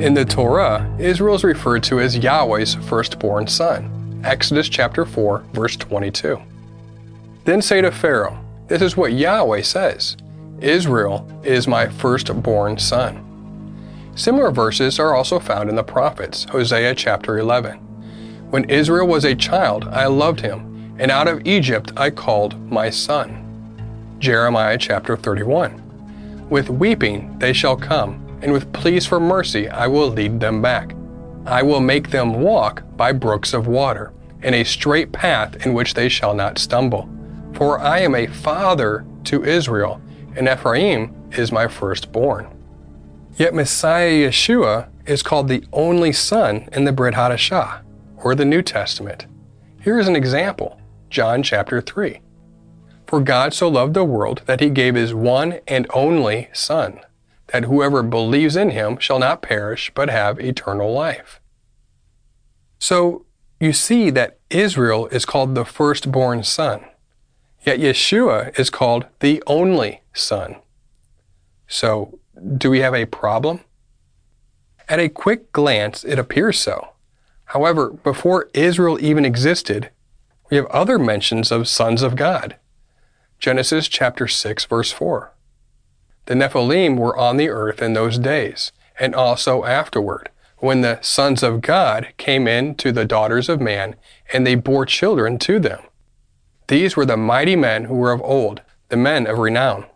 In the Torah, Israel is referred to as Yahweh's firstborn son. Exodus chapter 4, verse 22. Then say to Pharaoh, This is what Yahweh says Israel is my firstborn son. Similar verses are also found in the prophets, Hosea chapter 11. When Israel was a child, I loved him, and out of Egypt I called my son. Jeremiah chapter 31. With weeping they shall come and with pleas for mercy I will lead them back. I will make them walk by brooks of water, in a straight path in which they shall not stumble. For I am a father to Israel, and Ephraim is my firstborn. Yet Messiah Yeshua is called the only Son in the Brit Hadashah, or the New Testament. Here is an example John chapter 3. For God so loved the world that he gave his one and only Son that whoever believes in him shall not perish, but have eternal life. So you see that Israel is called the firstborn son, yet Yeshua is called the only son. So, do we have a problem? At a quick glance, it appears so. However, before Israel even existed, we have other mentions of sons of God. Genesis chapter 6 verse 4. The Nephilim were on the earth in those days, and also afterward, when the sons of God came in to the daughters of man, and they bore children to them. These were the mighty men who were of old, the men of renown.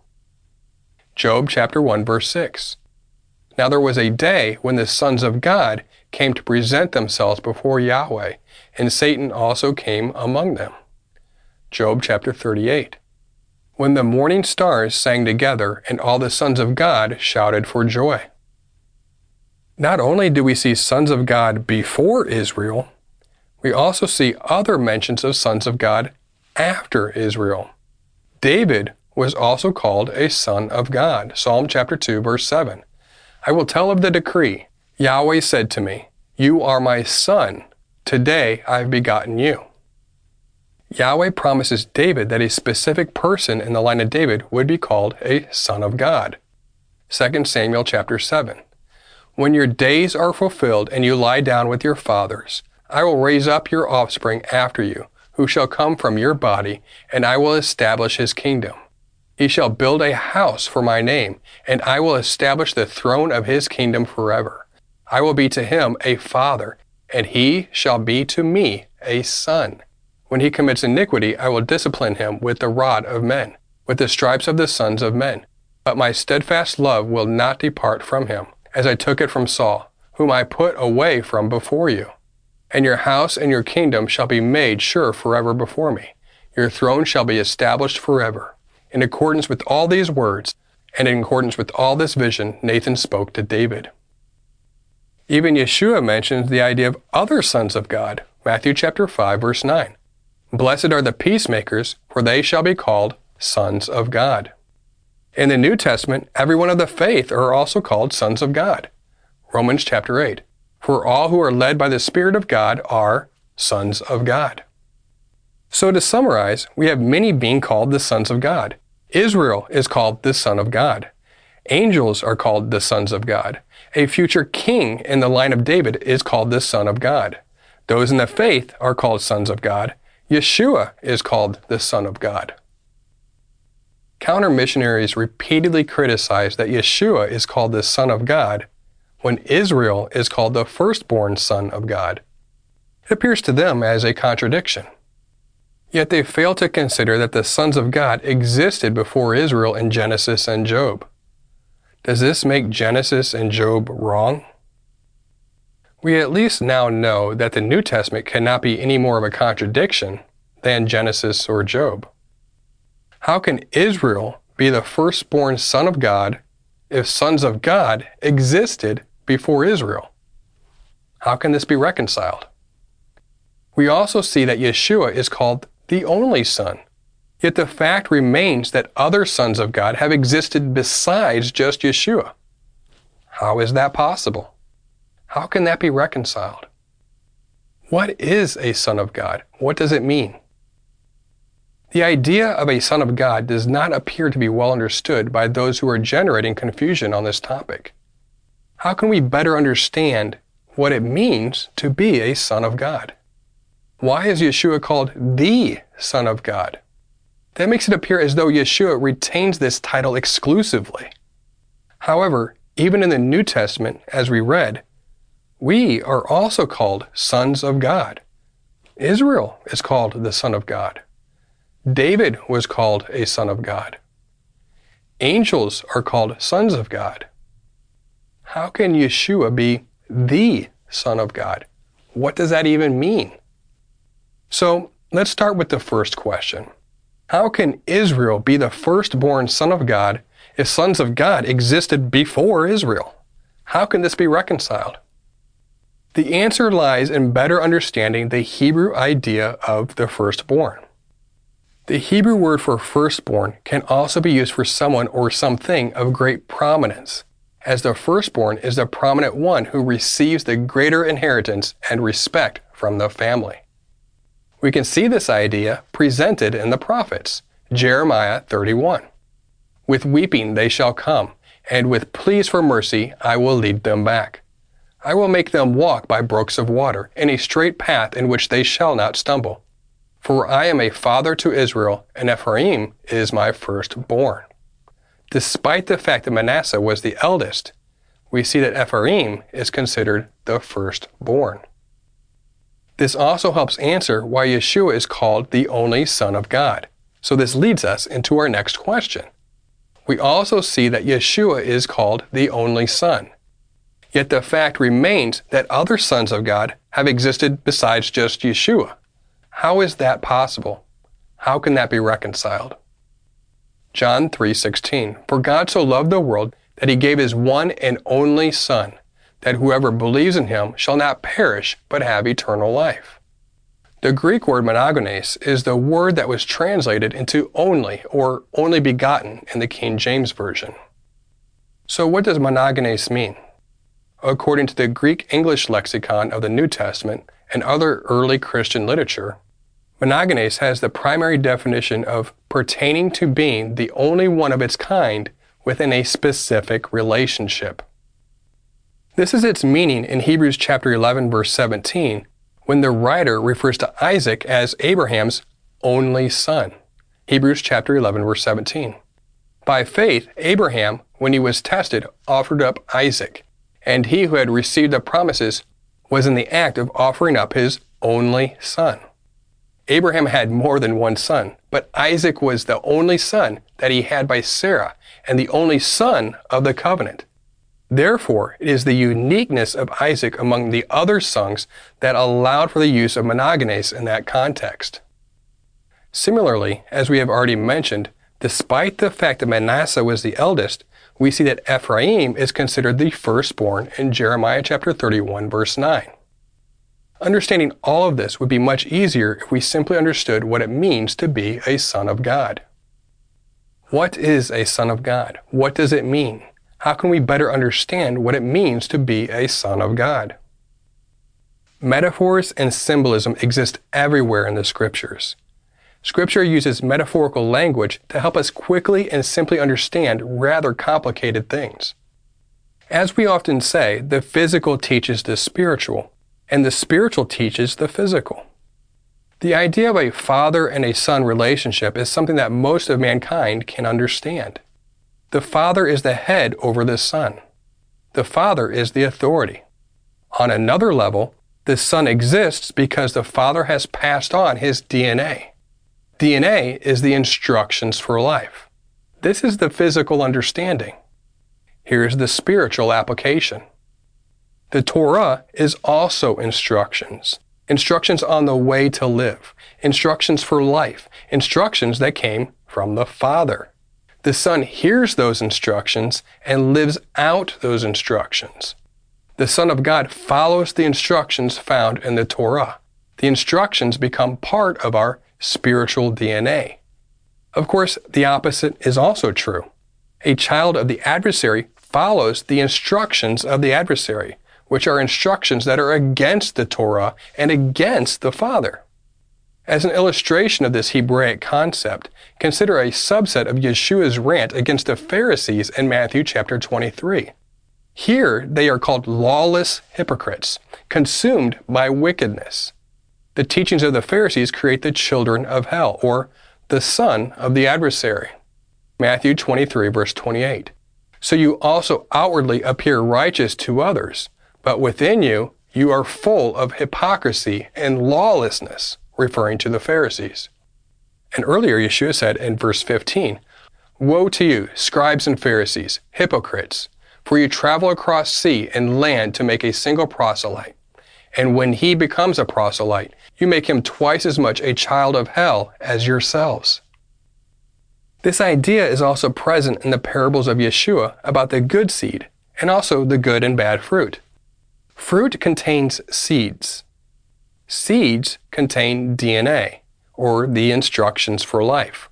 Job chapter 1 verse 6. Now there was a day when the sons of God came to present themselves before Yahweh, and Satan also came among them. Job chapter 38 when the morning stars sang together and all the sons of God shouted for joy. Not only do we see sons of God before Israel, we also see other mentions of sons of God after Israel. David was also called a son of God. Psalm chapter 2 verse 7. I will tell of the decree. Yahweh said to me, You are my son. Today I have begotten you. Yahweh promises David that a specific person in the line of David would be called a son of God. 2 Samuel chapter 7. When your days are fulfilled and you lie down with your fathers, I will raise up your offspring after you, who shall come from your body, and I will establish his kingdom. He shall build a house for my name, and I will establish the throne of his kingdom forever. I will be to him a father, and he shall be to me a son. When he commits iniquity, I will discipline him with the rod of men, with the stripes of the sons of men. But my steadfast love will not depart from him, as I took it from Saul, whom I put away from before you. And your house and your kingdom shall be made sure forever before me. Your throne shall be established forever. In accordance with all these words, and in accordance with all this vision, Nathan spoke to David. Even Yeshua mentions the idea of other sons of God. Matthew chapter 5 verse 9. Blessed are the peacemakers, for they shall be called sons of God. In the New Testament, everyone of the faith are also called sons of God. Romans chapter 8. For all who are led by the Spirit of God are sons of God. So to summarize, we have many being called the sons of God. Israel is called the son of God. Angels are called the sons of God. A future king in the line of David is called the son of God. Those in the faith are called sons of God, Yeshua is called the Son of God. Counter missionaries repeatedly criticize that Yeshua is called the Son of God when Israel is called the firstborn Son of God. It appears to them as a contradiction. Yet they fail to consider that the sons of God existed before Israel in Genesis and Job. Does this make Genesis and Job wrong? We at least now know that the New Testament cannot be any more of a contradiction than Genesis or Job. How can Israel be the firstborn son of God if sons of God existed before Israel? How can this be reconciled? We also see that Yeshua is called the only Son. Yet the fact remains that other sons of God have existed besides just Yeshua. How is that possible? How can that be reconciled? What is a Son of God? What does it mean? The idea of a Son of God does not appear to be well understood by those who are generating confusion on this topic. How can we better understand what it means to be a Son of God? Why is Yeshua called the Son of God? That makes it appear as though Yeshua retains this title exclusively. However, even in the New Testament, as we read, we are also called sons of God. Israel is called the Son of God. David was called a Son of God. Angels are called sons of God. How can Yeshua be the Son of God? What does that even mean? So let's start with the first question. How can Israel be the firstborn son of God if sons of God existed before Israel? How can this be reconciled? The answer lies in better understanding the Hebrew idea of the firstborn. The Hebrew word for firstborn can also be used for someone or something of great prominence, as the firstborn is the prominent one who receives the greater inheritance and respect from the family. We can see this idea presented in the prophets. Jeremiah 31. With weeping they shall come, and with pleas for mercy I will lead them back. I will make them walk by brooks of water, in a straight path in which they shall not stumble. For I am a father to Israel, and Ephraim is my firstborn. Despite the fact that Manasseh was the eldest, we see that Ephraim is considered the firstborn. This also helps answer why Yeshua is called the only Son of God. So this leads us into our next question. We also see that Yeshua is called the only Son. Yet the fact remains that other sons of God have existed besides just Yeshua. How is that possible? How can that be reconciled? John 3:16 For God so loved the world that he gave his one and only son that whoever believes in him shall not perish but have eternal life. The Greek word monogenes is the word that was translated into only or only begotten in the King James Version. So, what does monogenes mean? According to the Greek English lexicon of the New Testament and other early Christian literature, monogenes has the primary definition of pertaining to being the only one of its kind within a specific relationship. This is its meaning in Hebrews chapter 11 verse 17 when the writer refers to Isaac as Abraham's only son. Hebrews chapter 11 verse 17. By faith, Abraham, when he was tested, offered up Isaac, and he who had received the promises was in the act of offering up his only son. Abraham had more than one son, but Isaac was the only son that he had by Sarah and the only son of the covenant. Therefore, it is the uniqueness of Isaac among the other sons that allowed for the use of monogenes in that context. Similarly, as we have already mentioned, despite the fact that Manasseh was the eldest, we see that Ephraim is considered the firstborn in Jeremiah chapter 31 verse 9. Understanding all of this would be much easier if we simply understood what it means to be a son of God. What is a son of God? What does it mean? how can we better understand what it means to be a son of God? Metaphors and symbolism exist everywhere in the scriptures. Scripture uses metaphorical language to help us quickly and simply understand rather complicated things. As we often say, the physical teaches the spiritual, and the spiritual teaches the physical. The idea of a father and a son relationship is something that most of mankind can understand. The Father is the head over the Son. The Father is the authority. On another level, the Son exists because the Father has passed on his DNA. DNA is the instructions for life. This is the physical understanding. Here's the spiritual application. The Torah is also instructions. Instructions on the way to live. Instructions for life. Instructions that came from the Father. The Son hears those instructions and lives out those instructions. The Son of God follows the instructions found in the Torah. The instructions become part of our spiritual DNA. Of course, the opposite is also true. A child of the adversary follows the instructions of the adversary, which are instructions that are against the Torah and against the Father. As an illustration of this Hebraic concept, consider a subset of Yeshua's rant against the Pharisees in Matthew chapter 23. Here they are called lawless hypocrites, consumed by wickedness. The teachings of the Pharisees create the children of hell, or the son of the adversary. Matthew 23, verse 28. So you also outwardly appear righteous to others, but within you, you are full of hypocrisy and lawlessness, referring to the Pharisees. And earlier, Yeshua said in verse 15, Woe to you, scribes and Pharisees, hypocrites, for you travel across sea and land to make a single proselyte. And when he becomes a proselyte, you make him twice as much a child of hell as yourselves. This idea is also present in the parables of Yeshua about the good seed and also the good and bad fruit. Fruit contains seeds. Seeds contain DNA, or the instructions for life.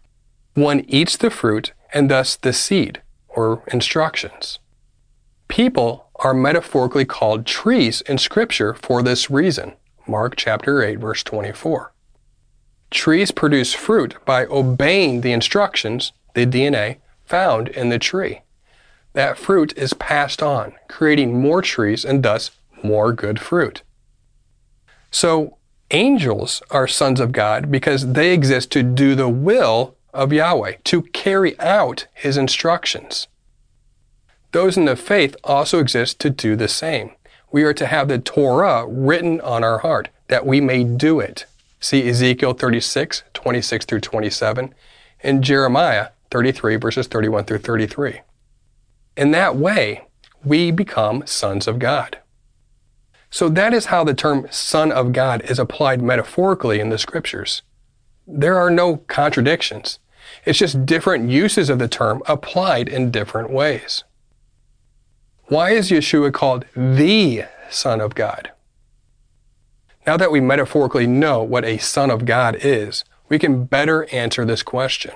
One eats the fruit and thus the seed, or instructions. People are metaphorically called trees in Scripture for this reason. Mark chapter 8, verse 24. Trees produce fruit by obeying the instructions, the DNA, found in the tree. That fruit is passed on, creating more trees and thus more good fruit. So, angels are sons of God because they exist to do the will of Yahweh, to carry out his instructions. Those in the faith also exist to do the same. We are to have the Torah written on our heart that we may do it. See Ezekiel 36, 26 through 27, and Jeremiah 33, verses 31 through 33. In that way, we become sons of God. So that is how the term Son of God is applied metaphorically in the scriptures. There are no contradictions. It's just different uses of the term applied in different ways. Why is Yeshua called the Son of God? Now that we metaphorically know what a Son of God is, we can better answer this question.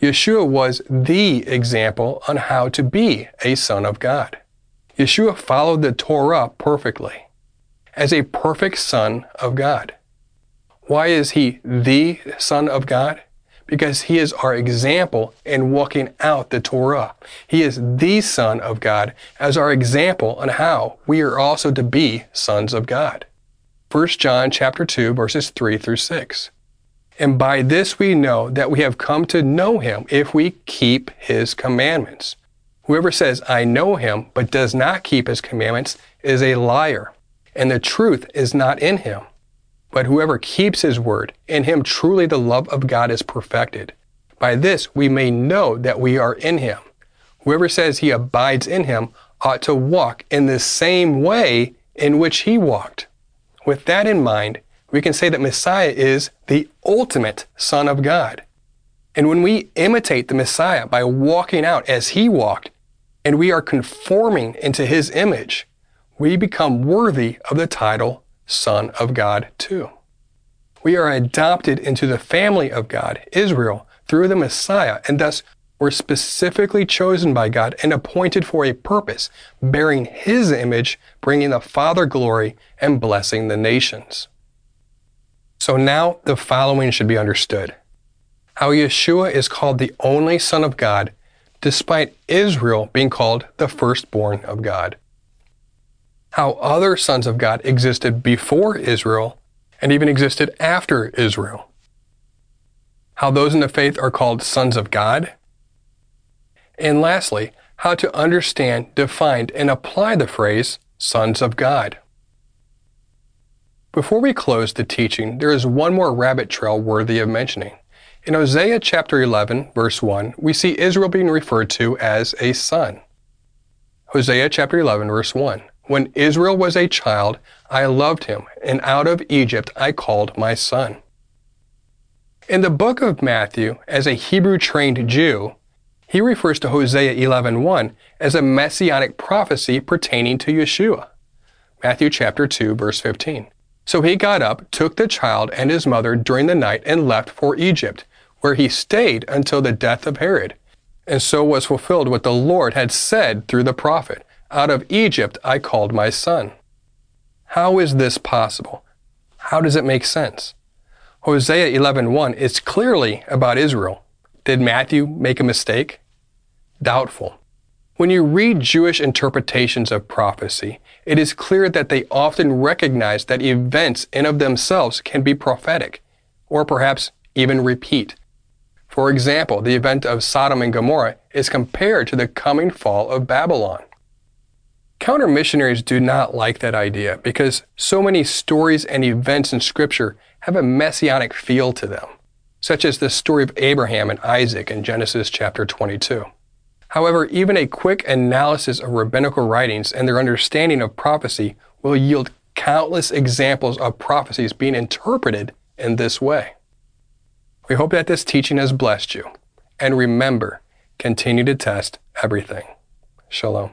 Yeshua was the example on how to be a Son of God. Yeshua followed the Torah perfectly as a perfect Son of God. Why is he the Son of God? Because he is our example in walking out the Torah. He is the Son of God as our example on how we are also to be sons of God. 1 John chapter 2 verses 3 through 6. And by this we know that we have come to know him if we keep his commandments. Whoever says, I know him, but does not keep his commandments is a liar, and the truth is not in him. But whoever keeps his word, in him truly the love of God is perfected. By this we may know that we are in him. Whoever says he abides in him ought to walk in the same way in which he walked. With that in mind, we can say that Messiah is the ultimate Son of God. And when we imitate the Messiah by walking out as he walked, and we are conforming into his image, we become worthy of the title Son of God too. We are adopted into the family of God, Israel, through the Messiah, and thus were specifically chosen by God and appointed for a purpose, bearing His image, bringing the Father glory, and blessing the nations. So now the following should be understood how Yeshua is called the only Son of God, despite Israel being called the firstborn of God. How other sons of God existed before Israel and even existed after Israel. How those in the faith are called sons of God and lastly, how to understand, define, and apply the phrase sons of God. Before we close the teaching, there is one more rabbit trail worthy of mentioning. In Hosea chapter 11, verse 1, we see Israel being referred to as a son. Hosea chapter 11, verse 1. When Israel was a child, I loved him, and out of Egypt I called my son. In the book of Matthew, as a Hebrew trained Jew, he refers to Hosea 11:1 as a messianic prophecy pertaining to Yeshua. Matthew chapter 2 verse 15. So he got up, took the child and his mother during the night and left for Egypt, where he stayed until the death of Herod. And so was fulfilled what the Lord had said through the prophet, out of Egypt I called my son. How is this possible? How does it make sense? Hosea 11:1 is clearly about Israel. Did Matthew make a mistake? Doubtful. When you read Jewish interpretations of prophecy, it is clear that they often recognize that events in of themselves can be prophetic, or perhaps even repeat. For example, the event of Sodom and Gomorrah is compared to the coming fall of Babylon. Counter missionaries do not like that idea because so many stories and events in Scripture have a messianic feel to them, such as the story of Abraham and Isaac in Genesis chapter 22. However, even a quick analysis of rabbinical writings and their understanding of prophecy will yield countless examples of prophecies being interpreted in this way. We hope that this teaching has blessed you. And remember, continue to test everything. Shalom.